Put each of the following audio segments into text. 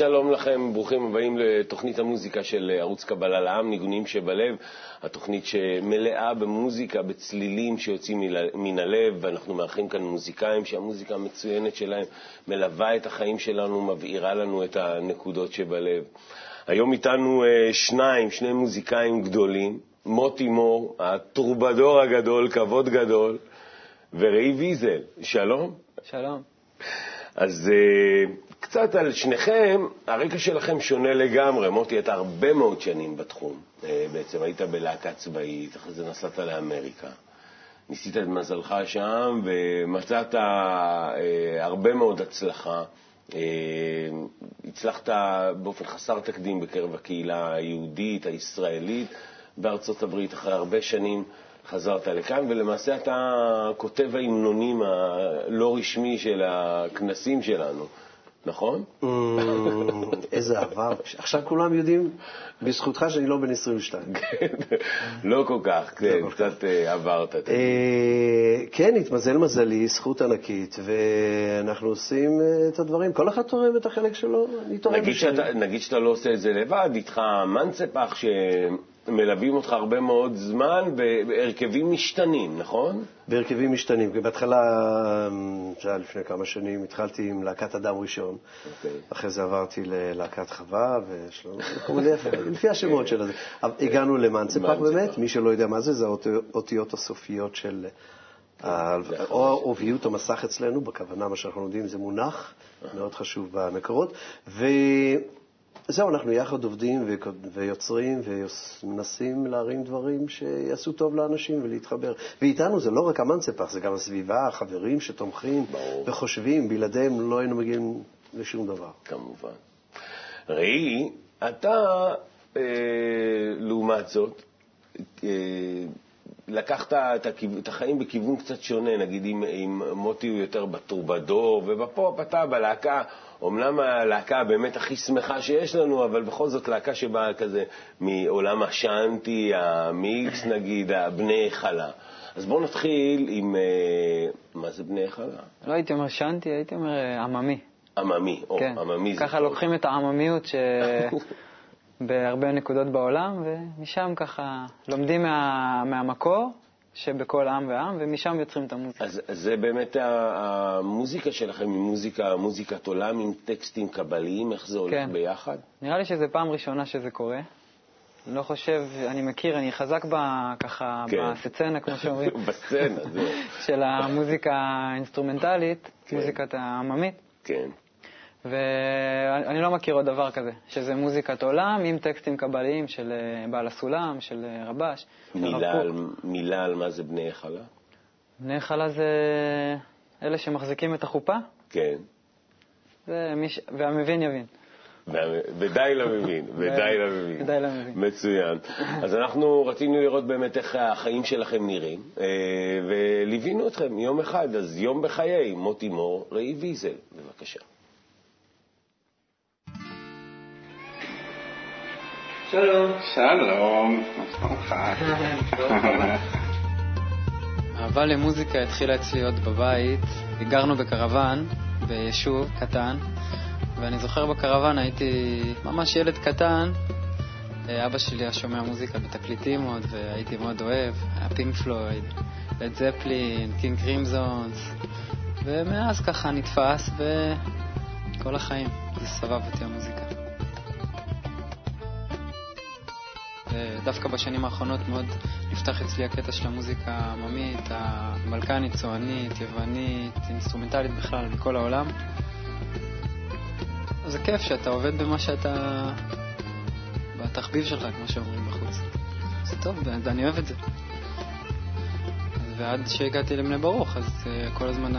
שלום לכם, ברוכים הבאים לתוכנית המוזיקה של ערוץ קבלה לעם, ניגונים שבלב, התוכנית שמלאה במוזיקה, בצלילים שיוצאים מן הלב, ואנחנו מארחים כאן מוזיקאים שהמוזיקה המצוינת שלהם מלווה את החיים שלנו, מבעירה לנו את הנקודות שבלב. היום איתנו אה, שניים, שני מוזיקאים גדולים, מוטי מור, הטרובדור הגדול, כבוד גדול, וראי ויזל, שלום. שלום. אז uh, קצת על שניכם, הרקע שלכם שונה לגמרי. מוטי, אתה הרבה מאוד שנים בתחום. Uh, בעצם היית בלהקה צבאית, אחרי זה נסעת לאמריקה. ניסית את מזלך שם ומצאת uh, הרבה מאוד הצלחה. Uh, הצלחת באופן חסר תקדים בקרב הקהילה היהודית, הישראלית, בארצות הברית, אחרי הרבה שנים. חזרת לכאן, ולמעשה אתה כותב ההמנונים הלא רשמי של הכנסים שלנו, נכון? Mm, איזה עבר. עכשיו כולם יודעים בזכותך שאני לא בן 22. לא כל כך, כן, קצת אה, עברת. אה, כן, התמזל מזלי, זכות ענקית, ואנחנו עושים אה, את הדברים. כל אחד תורם את החלק שלו, אני תורם. נגיד שאתה לא עושה את זה לבד, איתך מנצפח, מלווים אותך הרבה מאוד זמן בהרכבים משתנים, נכון? בהרכבים משתנים. בהתחלה, זה היה לפני כמה שנים, התחלתי עם להקת אדם ראשון. Okay. אוקיי. אחרי זה עברתי ללהקת חווה, ויש כל מיני, לפי השמות של זה. הגענו למאנצפק באמת, מי שלא יודע מה זה, זה האותיות הסופיות של... או עוביות המסך אצלנו, בכוונה מה שאנחנו לומדים זה מונח מאוד חשוב במקורות, זהו, אנחנו יחד עובדים ויוצרים ומנסים להרים דברים שיעשו טוב לאנשים ולהתחבר. ואיתנו זה לא רק המנצפח, זה גם הסביבה, החברים שתומכים ברור. וחושבים, בלעדיהם לא היינו מגיעים לשום דבר. כמובן. ראי, אתה, אה, לעומת זאת, אה, לקחת את, הכיו... את החיים בכיוון קצת שונה, נגיד אם, אם מוטי הוא יותר בטורבדור, ובפופ אתה בלהקה, אומנם הלהקה באמת הכי שמחה שיש לנו, אבל בכל זאת להקה שבאה כזה מעולם השאנטי, המיקס נגיד, הבני חלה. אז בואו נתחיל עם, אה, מה זה בני חלה? לא הייתי אומר שאנטי, הייתי אומר אה, עממי. עממי, או, כן. עממי זה... ככה לוקחים את העממיות ש... בהרבה נקודות בעולם, ומשם ככה לומדים מה, מהמקור שבכל עם ועם, ומשם יוצרים את המוזיקה. אז, אז זה באמת המוזיקה שלכם, היא מוזיקה, מוזיקת עולם עם טקסטים קבליים, איך זה הולך כן. ביחד? נראה לי שזו פעם ראשונה שזה קורה. אני לא חושב, אני מכיר, אני חזק ב, ככה כן. בסצנה, כמו שאומרים. בסצנה, זהו. של המוזיקה האינסטרומנטלית, כן. מוזיקת העממית. כן. ואני לא מכיר עוד דבר כזה, שזה מוזיקת עולם עם טקסטים קבליים של אה, בעל הסולם, של אה, רבש. מילה על, מילה על מה זה בני חלה? בני חלה זה אלה שמחזיקים את החופה? כן. זה מיש... והמבין יבין. ודי למבין, ודי למבין. ודי למבין. מצוין. אז אנחנו רצינו לראות באמת איך החיים שלכם נראים, אה, וליווינו אתכם יום אחד, אז יום בחיי, מוטי מור, ראי ויזל, בבקשה. שלום. שלום, מה שלומך? אהבה למוזיקה התחילה אצלי עוד בבית. גרנו בקרוון, ביישוב קטן, ואני זוכר בקרוון הייתי ממש ילד קטן. אבא שלי היה שומע מוזיקה בתקליטים עוד, והייתי מאוד אוהב. היה פינק פלויד, לד זפלין, קינג קרימזון, ומאז ככה נתפס, וכל החיים זה סבב אותי המוזיקה. דווקא בשנים האחרונות מאוד נפתח אצלי הקטע של המוזיקה העממית, הבלקנית, צוענית, יוונית, אינסטרומנטלית בכלל, מכל העולם. זה כיף שאתה עובד במה שאתה... בתחביב שלך, כמו שאומרים בחוץ. זה טוב, אני אוהב את זה. ועד שהגעתי לבני ברוך, אז uh, כל הזמן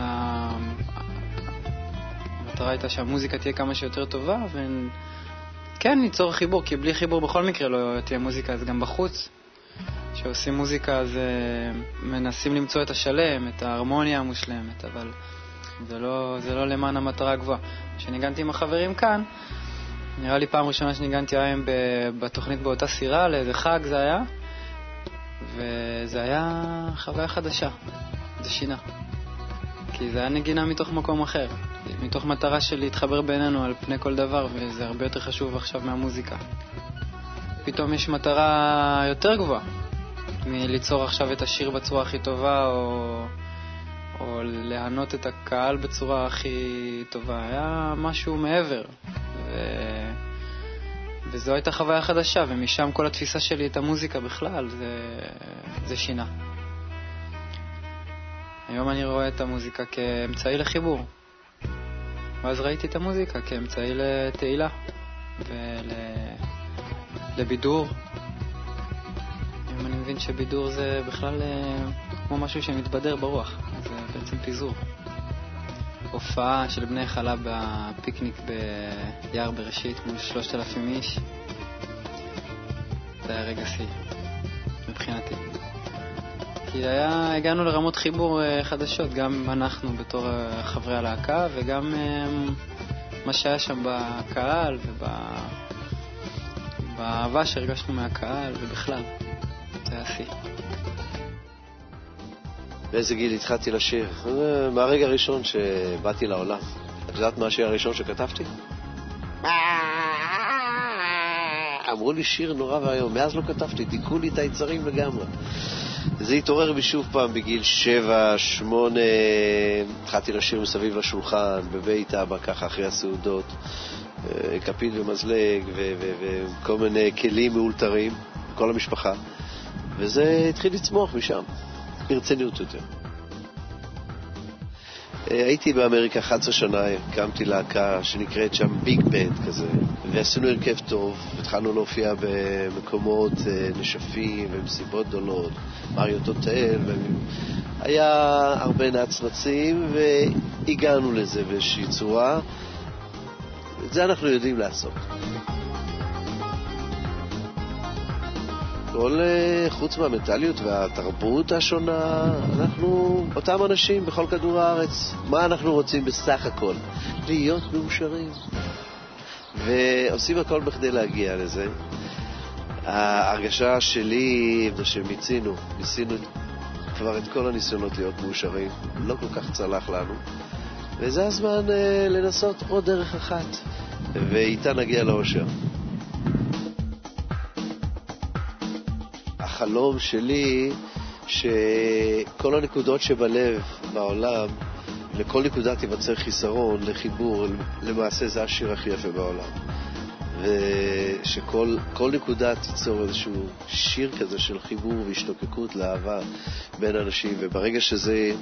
המטרה הייתה שהמוזיקה תהיה כמה שיותר טובה, ו... כן, ניצור חיבור, כי בלי חיבור בכל מקרה לא תהיה מוזיקה, אז גם בחוץ. כשעושים מוזיקה אז uh, מנסים למצוא את השלם, את ההרמוניה המושלמת, אבל זה לא, זה לא למען המטרה הגבוהה. כשניגנתי עם החברים כאן, נראה לי פעם ראשונה שניגנתי היום בתוכנית באותה סירה, לאיזה חג זה היה, וזה היה חוויה חדשה, זה שינה. כי זה היה נגינה מתוך מקום אחר, מתוך מטרה של להתחבר בינינו על פני כל דבר, וזה הרבה יותר חשוב עכשיו מהמוזיקה. פתאום יש מטרה יותר גבוהה מליצור עכשיו את השיר בצורה הכי טובה, או, או להענות את הקהל בצורה הכי טובה. היה משהו מעבר. ו... וזו הייתה חוויה חדשה, ומשם כל התפיסה שלי את המוזיקה בכלל, זה, זה שינה. היום אני רואה את המוזיקה כאמצעי לחיבור. ואז ראיתי את המוזיקה כאמצעי לתהילה ולבידור. היום אני מבין שבידור זה בכלל אה, כמו משהו שמתבדר ברוח, זה בעצם פיזור. הופעה של בני חלב בפיקניק ביער בראשית מול שלושת אלפים איש. זה היה רגע שיא, מבחינתי. כי היה, הגענו לרמות חיבור אה, חדשות, גם אנחנו בתור אה, חברי הלהקה וגם אה, מה שהיה שם בקהל ובאהבה שהרגשנו מהקהל ובכלל. זה היה שיא. באיזה גיל התחלתי לשיר? מהרגע הראשון שבאתי לעולם. את יודעת מה השיר הראשון שכתבתי? אמרו לי שיר נורא ואיום, מאז לא כתבתי, דיכאו לי את היצרים לגמרי. זה התעורר בי שוב פעם בגיל שבע, שמונה, התחלתי לשיר מסביב לשולחן, בבית אבא, ככה אחרי הסעודות, אה, כפית ומזלג וכל מיני כלים מאולתרים, כל המשפחה, וזה התחיל לצמוח משם. ברצינות יותר. אה, הייתי באמריקה 11 שנה, הקמתי להקה שנקראת שם ביג בנד כזה, ועשינו הרכב טוב, התחלנו להופיע במקומות אה, נשפים ומסיבות גדולות, מריו טוטל, היה הרבה נצנצים והגענו לזה באיזושהי צורה. את זה אנחנו יודעים לעשות. כל, אה, חוץ מהמנטליות והתרבות השונה, אנחנו אותם אנשים בכל כדור הארץ. מה אנחנו רוצים בסך הכל? להיות מאושרים. ועושים הכל בכדי להגיע לזה. ההרגשה שלי זה שמיצינו, ניסינו כבר את כל הניסיונות להיות מאושרים, לא כל כך צלח לנו, וזה הזמן אה, לנסות עוד דרך אחת, ואיתה נגיע לאושר. החלום שלי שכל הנקודות שבלב בעולם, לכל נקודה תיווצר חיסרון לחיבור, למעשה זה השיר הכי יפה בעולם. ושכל נקודה תיצור איזשהו שיר כזה של חיבור והשתוקקות לאהבה בין אנשים, וברגע שזה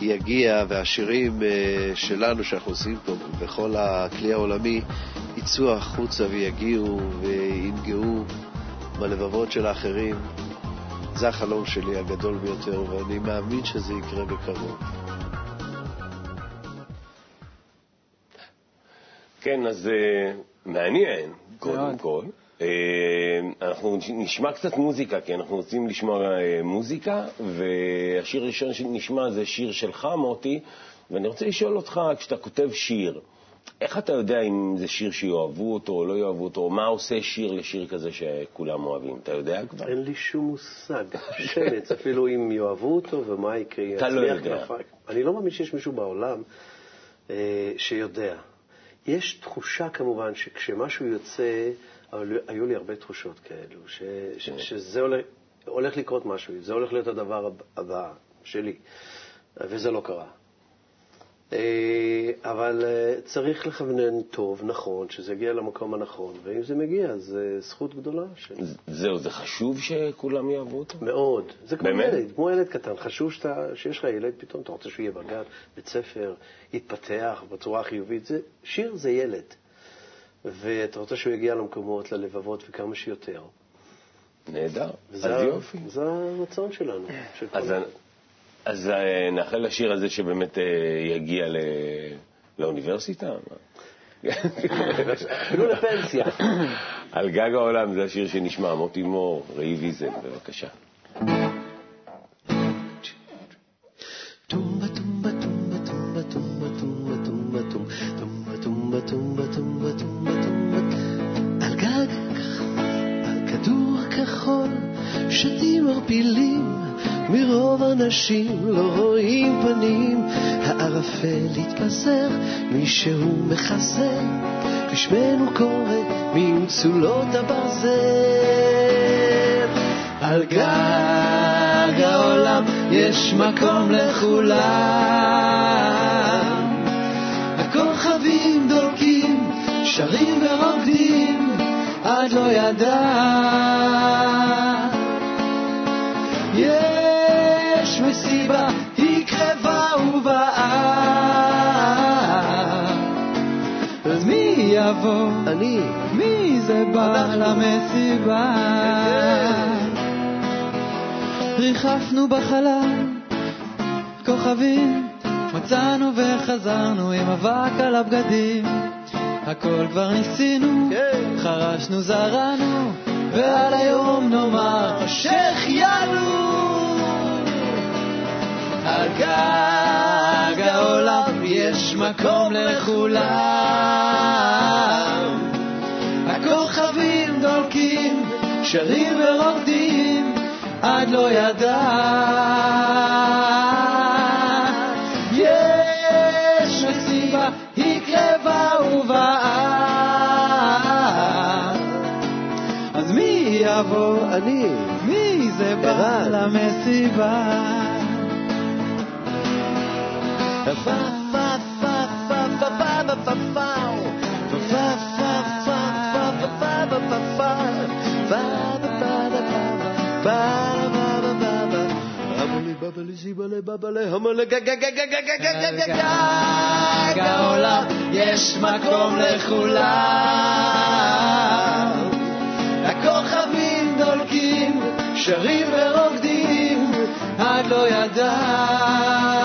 יגיע והשירים אה, שלנו שאנחנו עושים פה בכל הכלי העולמי יצאו החוצה ויגיעו וינגעו בלבבות של האחרים, זה החלום שלי הגדול ביותר, ואני מאמין שזה יקרה בקרוב. כן, אז uh, מעניין, קודם כל. Uh, אנחנו נשמע קצת מוזיקה, כי אנחנו רוצים לשמוע uh, מוזיקה, והשיר הראשון שנשמע זה שיר שלך, מוטי, ואני רוצה לשאול אותך, כשאתה כותב שיר, איך אתה יודע אם זה שיר שיאהבו אותו או לא יאהבו אותו, או מה עושה שיר לשיר כזה שכולם אוהבים? אתה יודע כבר? אין לי שום מושג, שמץ, אפילו אם יאהבו אותו ומה יקרה. אתה לא יודע. אני לא מאמין שיש מישהו בעולם שיודע. יש תחושה כמובן שכשמשהו יוצא, אבל היו לי הרבה תחושות כאלו, ש, ש, כן. שזה הולך, הולך לקרות משהו, זה הולך להיות הדבר הבא שלי, וזה לא קרה. אה, אבל אה, צריך לכוונן טוב, נכון, שזה יגיע למקום הנכון, ואם זה מגיע, זה זכות גדולה. ש... זהו, זה חשוב שכולם יאהבו אותו? מאוד. זה כמו באמת? ילד, כמו ילד קטן. חשוב שאתה, שיש לך ילד, פתאום אתה רוצה שהוא יהיה בגן, בית ספר, יתפתח בצורה חיובית. זה, שיר זה ילד, ואתה רוצה שהוא יגיע למקומות, ללבבות, וכמה שיותר. נהדר, אז יופי. זה הרצון שלנו. של אז, אז אה, נאחל לשיר הזה שבאמת אה, יגיע. לאוניברסיטה. אפילו לפנסיה. על גג העולם זה השיר שנשמע, מוטי מור, ראי ויזל, בבקשה. אנשים לא רואים פנים, הערפל התפזר, מישהו מחזר, ושמנו קורא ממצולות הברזל. על גג העולם יש מקום לכולם, הכוכבים דולקים, שרים ורוקדים, עד לא ידעת. מי יבוא? אני. מי זה בא למסיבה? ריחפנו בחלל, כוכבים, מצאנו וחזרנו עם אבק על הבגדים. הכל כבר ניסינו, חרשנו, זרענו, ועל היום נאמר שהחיינו. על גג העולם יש מקום לכולם. הכוכבים דולקים, שרים ורוקדים, עד לא ידעת. יש מסיבה, היא קרבה ובאה. אז מי יבוא? אני. מי זה בא. למסיבה? גג העולם יש מקום לכולם. הכוכבים דולקים, שרים ורוקדים, עד לא ידעת.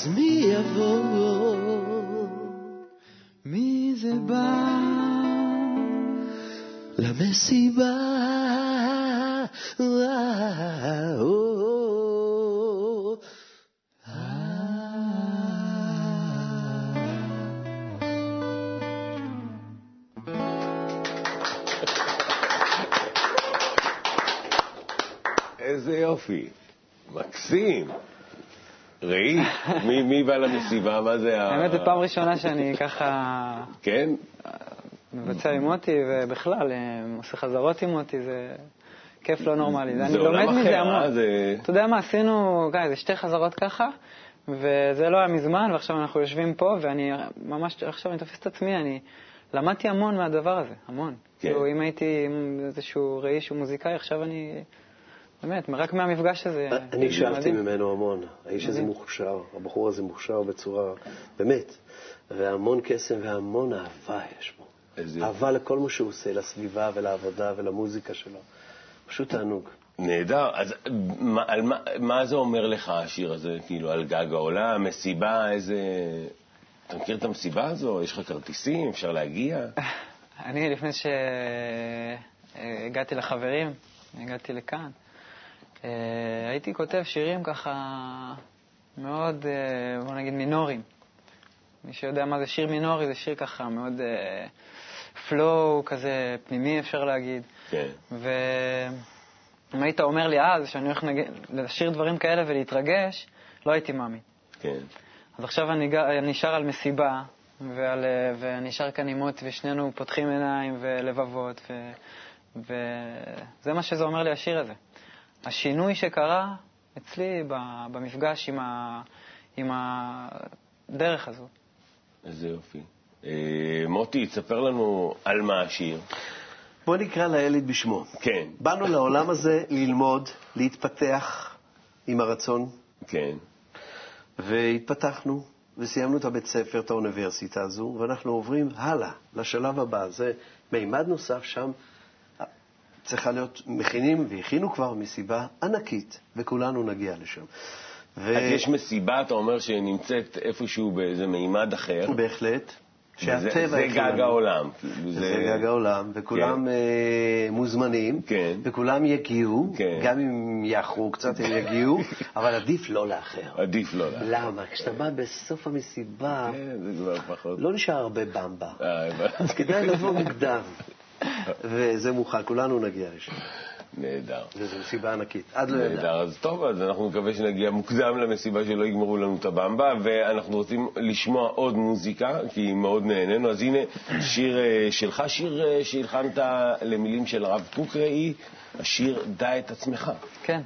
אז מי יבוא? מי זה בא? למסיבה. איזה יופי, מקסים. ראי, מי, מי בא למסיבה? מה זה ה... האמת, זו פעם ראשונה שאני ככה כן? מבצע עם מוטי, ובכלל, אה, עושה חזרות עם מוטי, זה כיף לא נורמלי. זה אני עולם לומד מזה אחר, המון. אה? זה- אתה יודע מה, עשינו, גיא, זה שתי חזרות ככה, וזה לא היה מזמן, ועכשיו אנחנו יושבים פה, ואני ממש, עכשיו אני תופס את עצמי, אני למדתי המון מהדבר הזה, המון. כן. כאילו, אם הייתי עם איזשהו ראי שהוא מוזיקאי, עכשיו אני, באמת, רק מהמפגש הזה. אני שאבתי מדהים. ממנו המון. האיש הזה. מוכשר, הבחור הזה מוכשר בצורה, באמת, והמון קסם והמון אהבה יש בו. אהבה לכל מה שהוא עושה, לסביבה ולעבודה ולמוזיקה שלו. פשוט תענוג. נהדר. אז מה, על מה, מה זה אומר לך, השיר הזה? כאילו, על גג העולם, מסיבה, איזה... אתה מכיר את המסיבה הזו? יש לך כרטיסים? אפשר להגיע? אני, לפני שהגעתי לחברים, הגעתי לכאן, אה, הייתי כותב שירים ככה מאוד, אה, בוא נגיד, מינוריים. מי שיודע מה זה שיר מינורי, זה שיר ככה מאוד פלואו כזה פנימי, אפשר להגיד. כן. ואם היית אומר לי אז שאני הולך לנג- לשיר דברים כאלה ולהתרגש, לא הייתי מאמין. כן. אז עכשיו אני, אני שר על מסיבה, ועל, אה, ואני שר כאן עם מוטי, ושנינו פותחים עיניים ולבבות, ו, וזה מה שזה אומר לי, השיר הזה. השינוי שקרה אצלי במפגש עם, ה, עם הדרך הזו. איזה יופי. אה, מוטי, תספר לנו על מה השיר. בוא נקרא לילד בשמו. כן, באנו לעולם הזה ללמוד, להתפתח עם הרצון, כן. והתפתחנו, וסיימנו את הבית ספר, את האוניברסיטה הזו, ואנחנו עוברים הלאה, לשלב הבא. זה מימד נוסף שם. צריכה להיות, מכינים, והכינו כבר מסיבה ענקית, וכולנו נגיע לשם. ו... אז יש מסיבה, אתה אומר, שנמצאת איפשהו באיזה מימד אחר. בהחלט, שהטבע... זה, זה גג העולם. זה, זה גג העולם, וכולם כן. uh, מוזמנים, כן. וכולם יגיעו, כן. גם אם יאחרו קצת, הם יגיעו, אבל עדיף לא לאחר. עדיף לא לאחר. למה? כשאתה בא בסוף המסיבה, כן, זה כבר פחות... לא נשאר הרבה במבה. אה, אז כדאי לבוא מוקדם. וזה מוכן, כולנו נגיע לשם. נהדר. וזו מסיבה ענקית, עד לא ידע. נהדר, אז טוב, אז אנחנו נקווה שנגיע מוקדם למסיבה שלא יגמרו לנו את הבמבה, ואנחנו רוצים לשמוע עוד מוזיקה, כי מאוד נהנינו. אז הנה שיר אה, שלך, שיר אה, שהלחנת למילים של הרב קוק ראי, השיר "דע את עצמך". כן.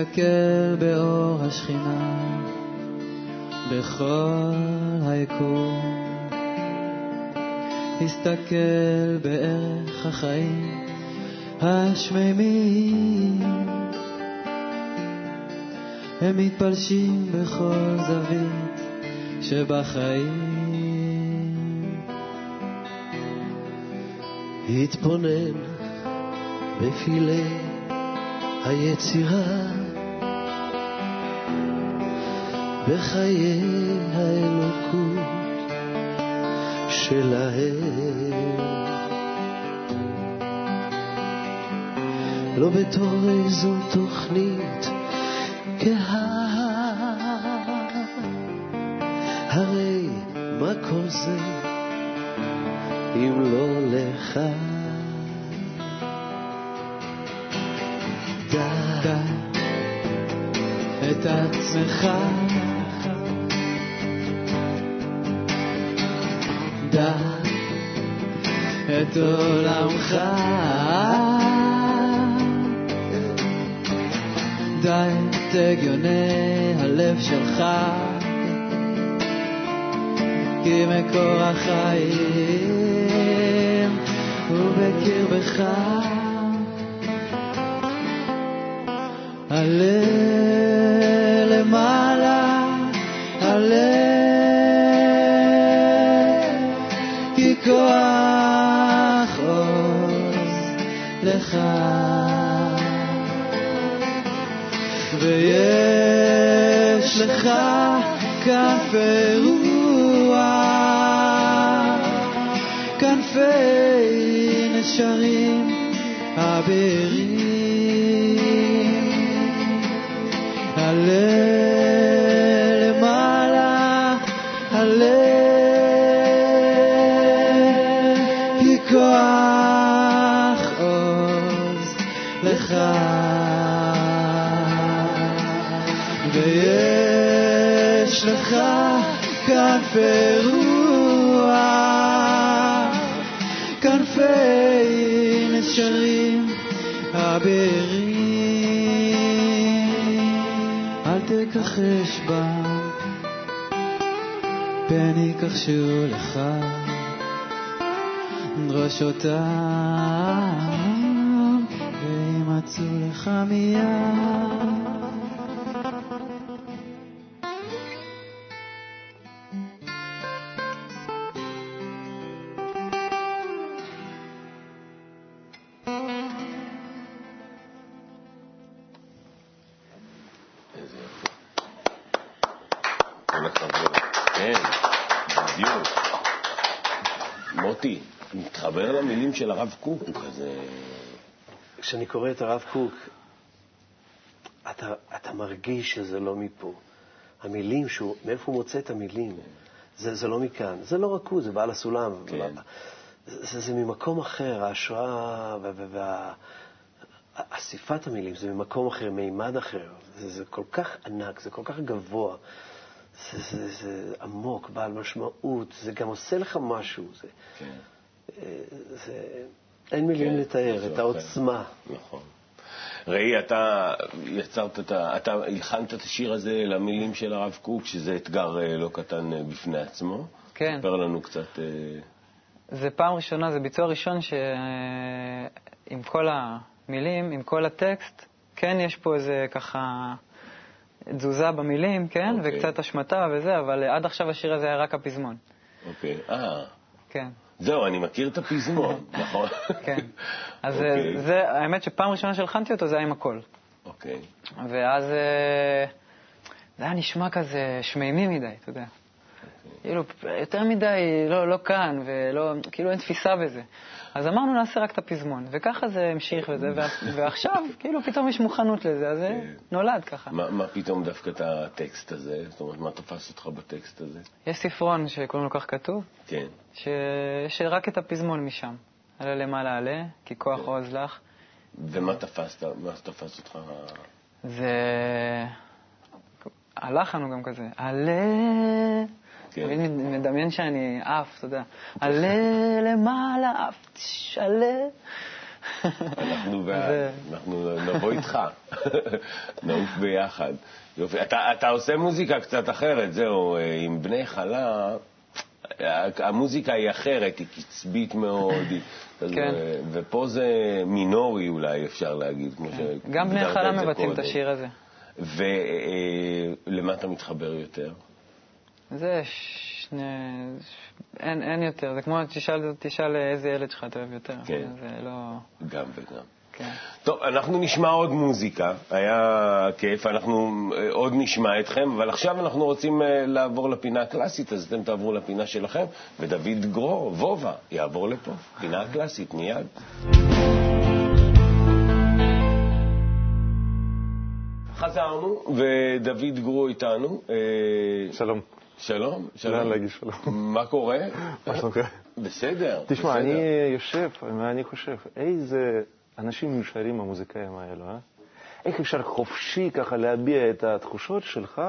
הסתכל באור השכינה בכל היקום, הסתכל בערך החיים השמימים, הם מתפלשים בכל זווית שבחיים. התבונן בפילי היצירה, בחיי האלוקות שלהם. לא בתור איזו תוכנית קהל, הרי מה כל זה אם לא לך? דע את עצמך, את עולמך, דע את הגיוני הלב שלך, כי מקור החיים הוא בקרבך. been אל תכחש בם, פן יכחשו לך דרשותם, וימצאו לך מיד. הרב קוק, הוא כזה... כשאני קורא את הרב קוק, אתה, אתה מרגיש שזה לא מפה. המילים, שהוא, מאיפה הוא מוצא את המילים, זה, זה לא מכאן. זה לא רק הוא, זה בעל הסולם. כן. זה, זה ממקום אחר, ההשראה ואסיפת המילים, זה ממקום אחר, מימד אחר. זה, זה כל כך ענק, זה כל כך גבוה, זה, זה, זה עמוק, בעל משמעות, זה גם עושה לך משהו. זה, כן. זה, אין מילים כן, לתאר את. העוצמה. נכון. ראי, אתה יצרת את ה... אתה הלחנת את השיר הזה למילים של הרב קוק, שזה אתגר אה, לא קטן אה, בפני עצמו. כן. ספר לנו קצת... אה, זה פעם ראשונה, זה ביצוע ראשון שעם כל המילים, עם כל הטקסט, כן יש פה איזה ככה תזוזה במילים, כן? אוקיי. וקצת השמטה וזה, אבל עד עכשיו השיר הזה היה רק הפזמון. אוקיי. אה, כן. זהו, אני מכיר את הפזמון, נכון? כן. אז זה- אוקיי. זה, האמת שפעם ראשונה שהלחנתי אותו זה היה עם הקול. אוקיי. ואז אה, זה היה נשמע כזה שמימי מדי, אתה יודע. כאילו, יותר מדי לא, לא כאן, ולא, כאילו אין תפיסה בזה. אז אמרנו נעשה רק את הפזמון, וככה זה המשיך וזה, ועכשיו כאילו פתאום יש מוכנות לזה, אז זה נולד ככה. מה מה פתאום דווקא את הטקסט הזה? זאת אומרת, מה תפס אותך בטקסט הזה? יש ספרון שקוראים לו כך כתוב, כן. ש... שרק את הפזמון משם. עלה למעלה עלה, כי כוח כן. עוז לך. ומה תפסת? מה תפס אותך? זה... הלחן הוא גם כזה, עלה... כן. תמיד מדמיין שאני עף, אתה יודע. עלה למעלה, עף, תש, עלה. אנחנו נבוא איתך, נעוף ביחד. יופי. אתה, אתה עושה מוזיקה קצת אחרת, זהו, אה, עם בני חלה, המוזיקה היא אחרת, היא קצבית מאוד, היא, כן. ופה זה מינורי אולי, אפשר להגיד, כמו ש... גם בני חלה מבצעים את. השיר הזה. ולמה אתה מתחבר יותר? זה שני... אין, אין יותר, זה כמו תשאל, תשאל איזה ילד שלך אתה אוהב יותר. כן. זה לא... גם וגם. כן. טוב, אנחנו נשמע עוד מוזיקה, היה כיף, אנחנו אה, עוד נשמע אתכם, אבל עכשיו אנחנו רוצים אה, לעבור לפינה הקלאסית, אז אתם תעברו לפינה שלכם, ודוד גרור, וובה, יעבור לפה, פינה קלאסית מיד. חזרנו, ודוד גרו איתנו. אה, שלום. שלום, שלום. לאן להגיד שלום? מה קורה? מה שלומך? בסדר. תשמע. אני יושב, ואני חושב, איזה אנשים מאושרים המוזיקאים האלו, אה? איך אפשר חופשי ככה להביע את התחושות שלך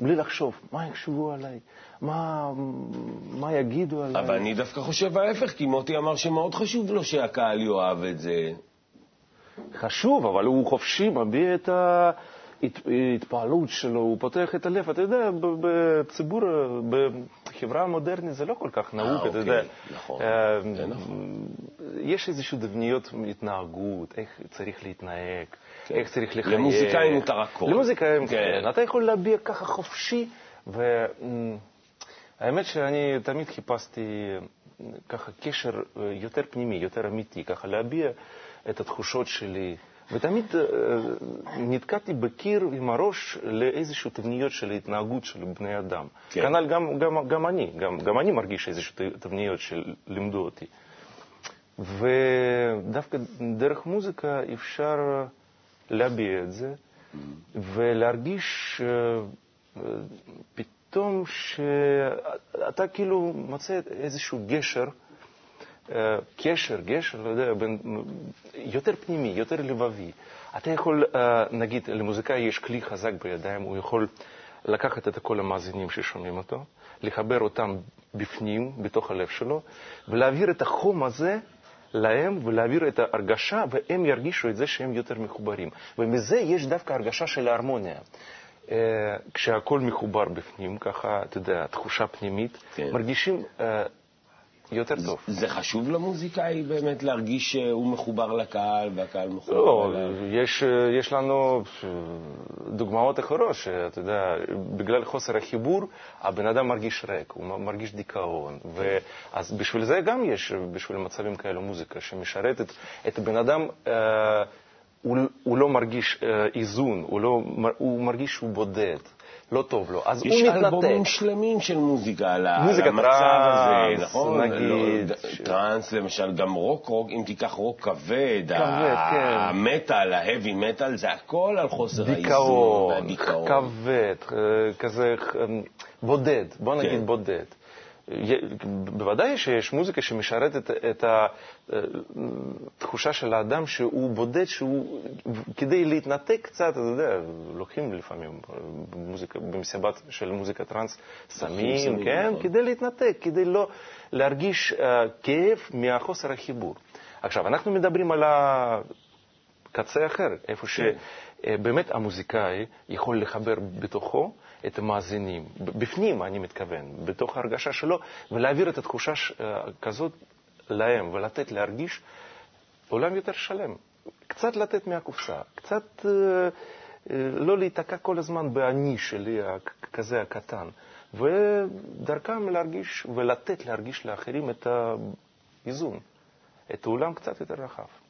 בלי לחשוב, מה יחשבו עליי? מה, מה יגידו עליי? אבל אני דווקא חושב ההפך, כי מוטי אמר שמאוד חשוב לו שהקהל יאהב את זה. חשוב, אבל הוא חופשי, מביע את ההתפעלות שלו, הוא פותח את הלב. אתה יודע, בציבור, בחברה המודרנית זה לא כל כך נהוג, אתה אוקיי, יודע. נכון, אה, זה נכון. יש איזשהו דבניות התנהגות, איך צריך להתנהג, כן. איך צריך לחייך. למוזיקאים מותר הכל. למוזיקאים, כן. אתה יכול להביע ככה חופשי, והאמת שאני תמיד חיפשתי ככה קשר אה, יותר פנימי, יותר אמיתי, ככה להביע את התחושות שלי. ותמיד אה, נתקעתי בקיר עם הראש לאיזשהו תבניות של התנהגות של בני אדם. כן. כנ"ל גם, גם, גם אני, גם, גם אני מרגיש איזשהו תבניות שלימדו אותי. ודווקא דרך מוזיקה אפשר להביע את זה ולהרגיש אה, אה, פתאום שאתה כאילו מוצא איזשהו גשר, קשר, גשר, לא יודע, בין, יותר פנימי, יותר לבבי. אתה יכול, אה, נגיד, למוזיקאי יש כלי חזק בידיים, הוא יכול לקחת את כל המאזינים ששומעים אותו, לחבר אותם בפנים, בתוך הלב שלו, ולהעביר את החום הזה להם ולהעביר את ההרגשה, והם ירגישו את זה שהם יותר מחוברים. ומזה יש דווקא הרגשה של ההרמוניה. אה, כשהכול מחובר בפנים, ככה, אתה יודע, תחושה פנימית, כן. מרגישים אה, יותר טוב. זה חשוב למוזיקאי באמת להרגיש שהוא מחובר לקהל והקהל מחובר לא, אליו? יש, יש לנו דוגמאות אחרות, שאתה יודע, בגלל חוסר החיבור, הבן אדם מרגיש ריק, הוא מרגיש דיכאון. אז בשביל זה גם יש, בשביל מצבים כאלו, מוזיקה שמשרתת את הבן אדם. אה, הוא, הוא לא מרגיש אה, איזון, הוא, לא, הוא מרגיש שהוא בודד, לא טוב לו, אז יש הוא מתנתק. אלבומים שלמים של מוזיקה על מוזיקה המצב הזה, נכון? נגיד. לא, ד- טראנס למשל, גם רוק, רוק, אם תיקח רוק כבד, כבד, ה- כן. המטאל, ההאבי מטאל, זה הכל על חוסר האיזון דיכאון, והדיכאון. כבד, כזה אה, בודד, בוא נגיד כן. בודד. בוודאי שיש מוזיקה שמשרתת את התחושה של האדם שהוא בודד, שהוא, כדי להתנתק קצת, אתה יודע, לוקחים לפעמים במוזיקה, במסיבת של מוזיקה טראנס סמים, כן, נכון. כדי להתנתק, כדי לא להרגיש אה, כאב מהחוסר החיבור. עכשיו, אנחנו מדברים על ה... קצה אחר, איפה שבאמת המוזיקאי יכול לחבר בתוכו את המאזינים, בפנים אני מתכוון, בתוך ההרגשה שלו, ולהעביר את התחושה ש- אה, כזאת להם, ולתת להרגיש עולם יותר שלם. קצת לתת מהקופסה, קצת אה, אה, לא להיתקע כל הזמן באני שלי כזה הקטן, ודרכם להרגיש ולתת להרגיש לאחרים את האיזון, את העולם קצת יותר רחב.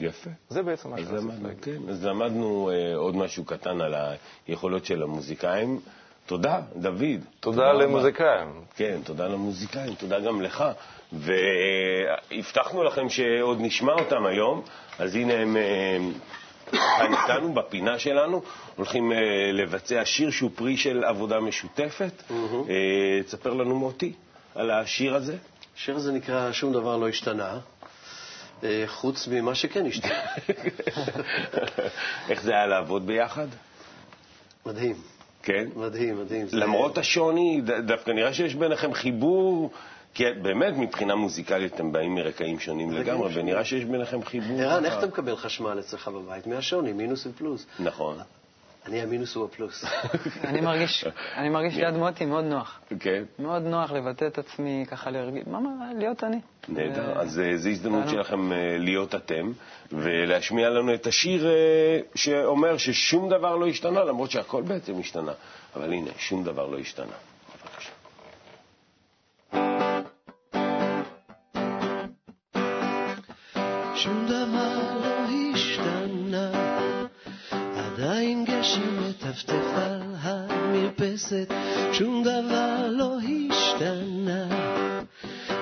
יפה. זה בעצם מה שרציתי להגיד. כן, אז למדנו אה, עוד משהו קטן על היכולות של המוזיקאים. תודה, דוד. תודה, תודה למוזיקאים. רבה. כן, תודה למוזיקאים, תודה גם לך. והבטחנו לכם שעוד נשמע אותם היום, אז הנה הם אה, כאן איתנו, בפינה שלנו, הולכים אה, לבצע שיר שהוא פרי של עבודה משותפת. אה, תספר לנו מוטי על השיר הזה. השיר הזה נקרא "שום דבר לא השתנה". חוץ ממה שכן השתנה. איך זה היה לעבוד ביחד? מדהים. כן? מדהים, מדהים. למרות זה... השוני, דווקא נראה שיש ביניכם חיבור, כי באמת מבחינה מוזיקלית אתם באים מרקעים שונים לגמרי, ונראה שיש ביניכם חיבור. ערן, איך אתה מקבל חשמל אצלך בבית? מהשוני, מינוס ופלוס. נכון. אני המינוס הוא הפלוס. אני מרגיש, אני מרגיש ליד מוטי מאוד נוח. כן. מאוד נוח לבטא את עצמי, ככה להרגיש, מה, להיות אני. נהדר. אז אה, זו הזדמנות שלכם אה, להיות אתם, ולהשמיע לנו את השיר אה, שאומר ששום דבר לא השתנה, למרות שהכל בעצם השתנה. אבל הנה, שום דבר לא השתנה. שום דבר לא השתנה, עדיין גשם מטפטף על המרפסת, שום דבר לא השתנה.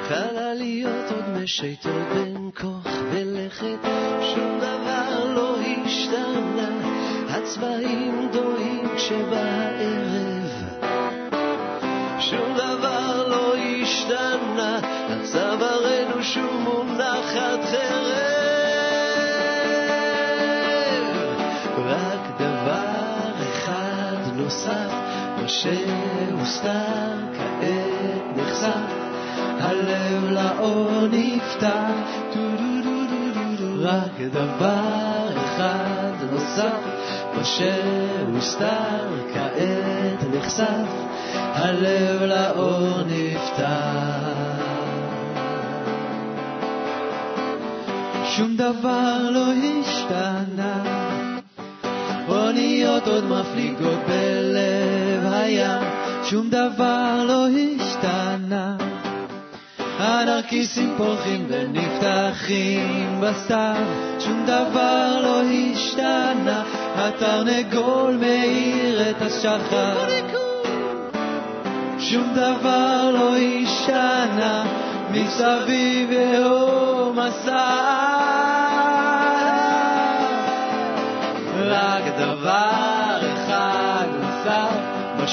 חלליות עוד משייטות בין כוח ולכת, שום דבר לא השתנה, הצבעים דוהים כשבערב. שום דבר לא השתנה, הצווארנו שוב מונחת חרב. מה שהוסתר כעת נחשף, הלב לאור נפתח, רק דבר אחד נוסף, מה שהוסתר כעת נחשף, הלב לאור נפתח. שום דבר לא השתנה, אוניות עוד מפליגות בלב הים, שום דבר לא השתנה. הנרקיסים פורחים ונפתחים בסתיו, שום דבר לא השתנה, התרנגול מאיר את השחר. שום דבר לא השתנה, מסביב יהור מסע. רק דבר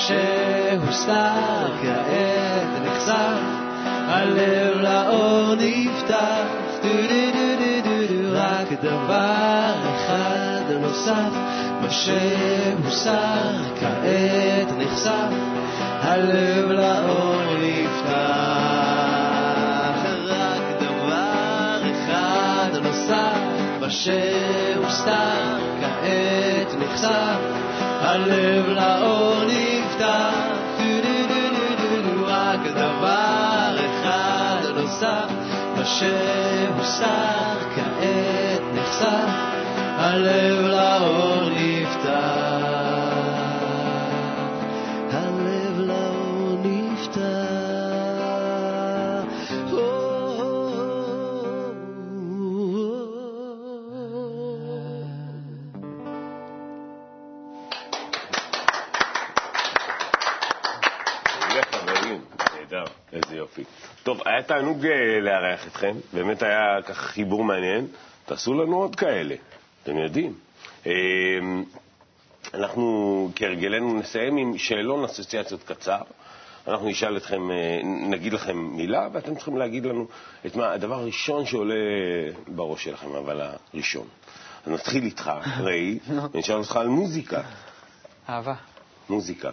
שהוסתר כעת נחשף, הלב לאור נפתח, רק דבר אחד נוסף, מה שהוסר כעת נחשף, הלב לאור נפתח. רק דבר אחד נוסף, מה שהוסתר כעת נחשף, הלב לאור נפתח. שהוסר כעת נחשף, הלב לאור תענוג אה, לארח אתכם, באמת היה ככה חיבור מעניין. תעשו לנו עוד כאלה, אתם יודעים. אה, אנחנו כהרגלנו נסיים עם שאלון אסוציאציות קצר. אנחנו נשאל אתכם, אה, נגיד לכם מילה, ואתם צריכים להגיד לנו את מה, הדבר הראשון שעולה בראש שלכם, אבל הראשון. אז נתחיל איתך, ראי, ונשאל אותך על מוזיקה. אהבה. מוזיקה.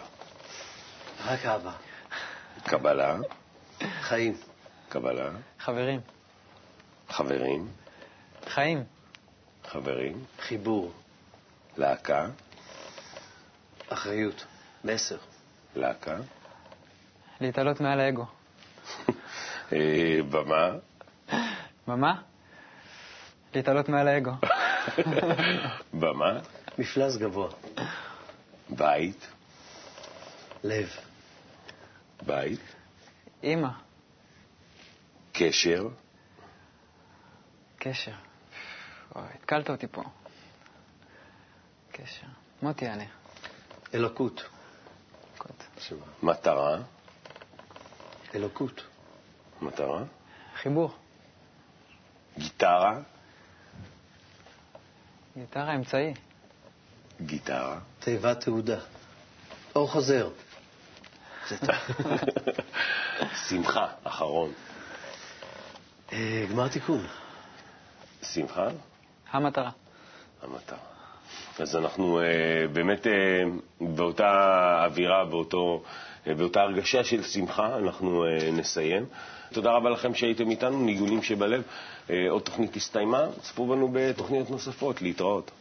רק אהבה. קבלה. חיים. קבלה. חברים. חברים. חיים. חברים. חיבור. להקה. אחריות. מסר. להקה. להתעלות מעל האגו. אה, במה. במה? להתעלות מעל האגו. במה, מפלס גבוה. בית, לב. בית, אימא, קשר, קשר. וואי, התקלת אותי פה. קשר. מוטי יענה. אלוקות. קוט. מטרה, אלוקות. מטרה, חיבור. גיטרה, גיטרה אמצעי. גיטרה, תיבת תעודה. אור חוזר. זה טוב. שמחה, אחרון. אה, גמר תיקון. שמחה, המטרה. המטרה. אז אנחנו אה, באמת אה, באותה אווירה, באותו, אה, באותה הרגשה של שמחה, אנחנו אה, נסיים. תודה רבה לכם שהייתם איתנו, ניגונים שבלב. אה, עוד תוכנית הסתיימה, צפו בנו בתוכניות נוספות, להתראות.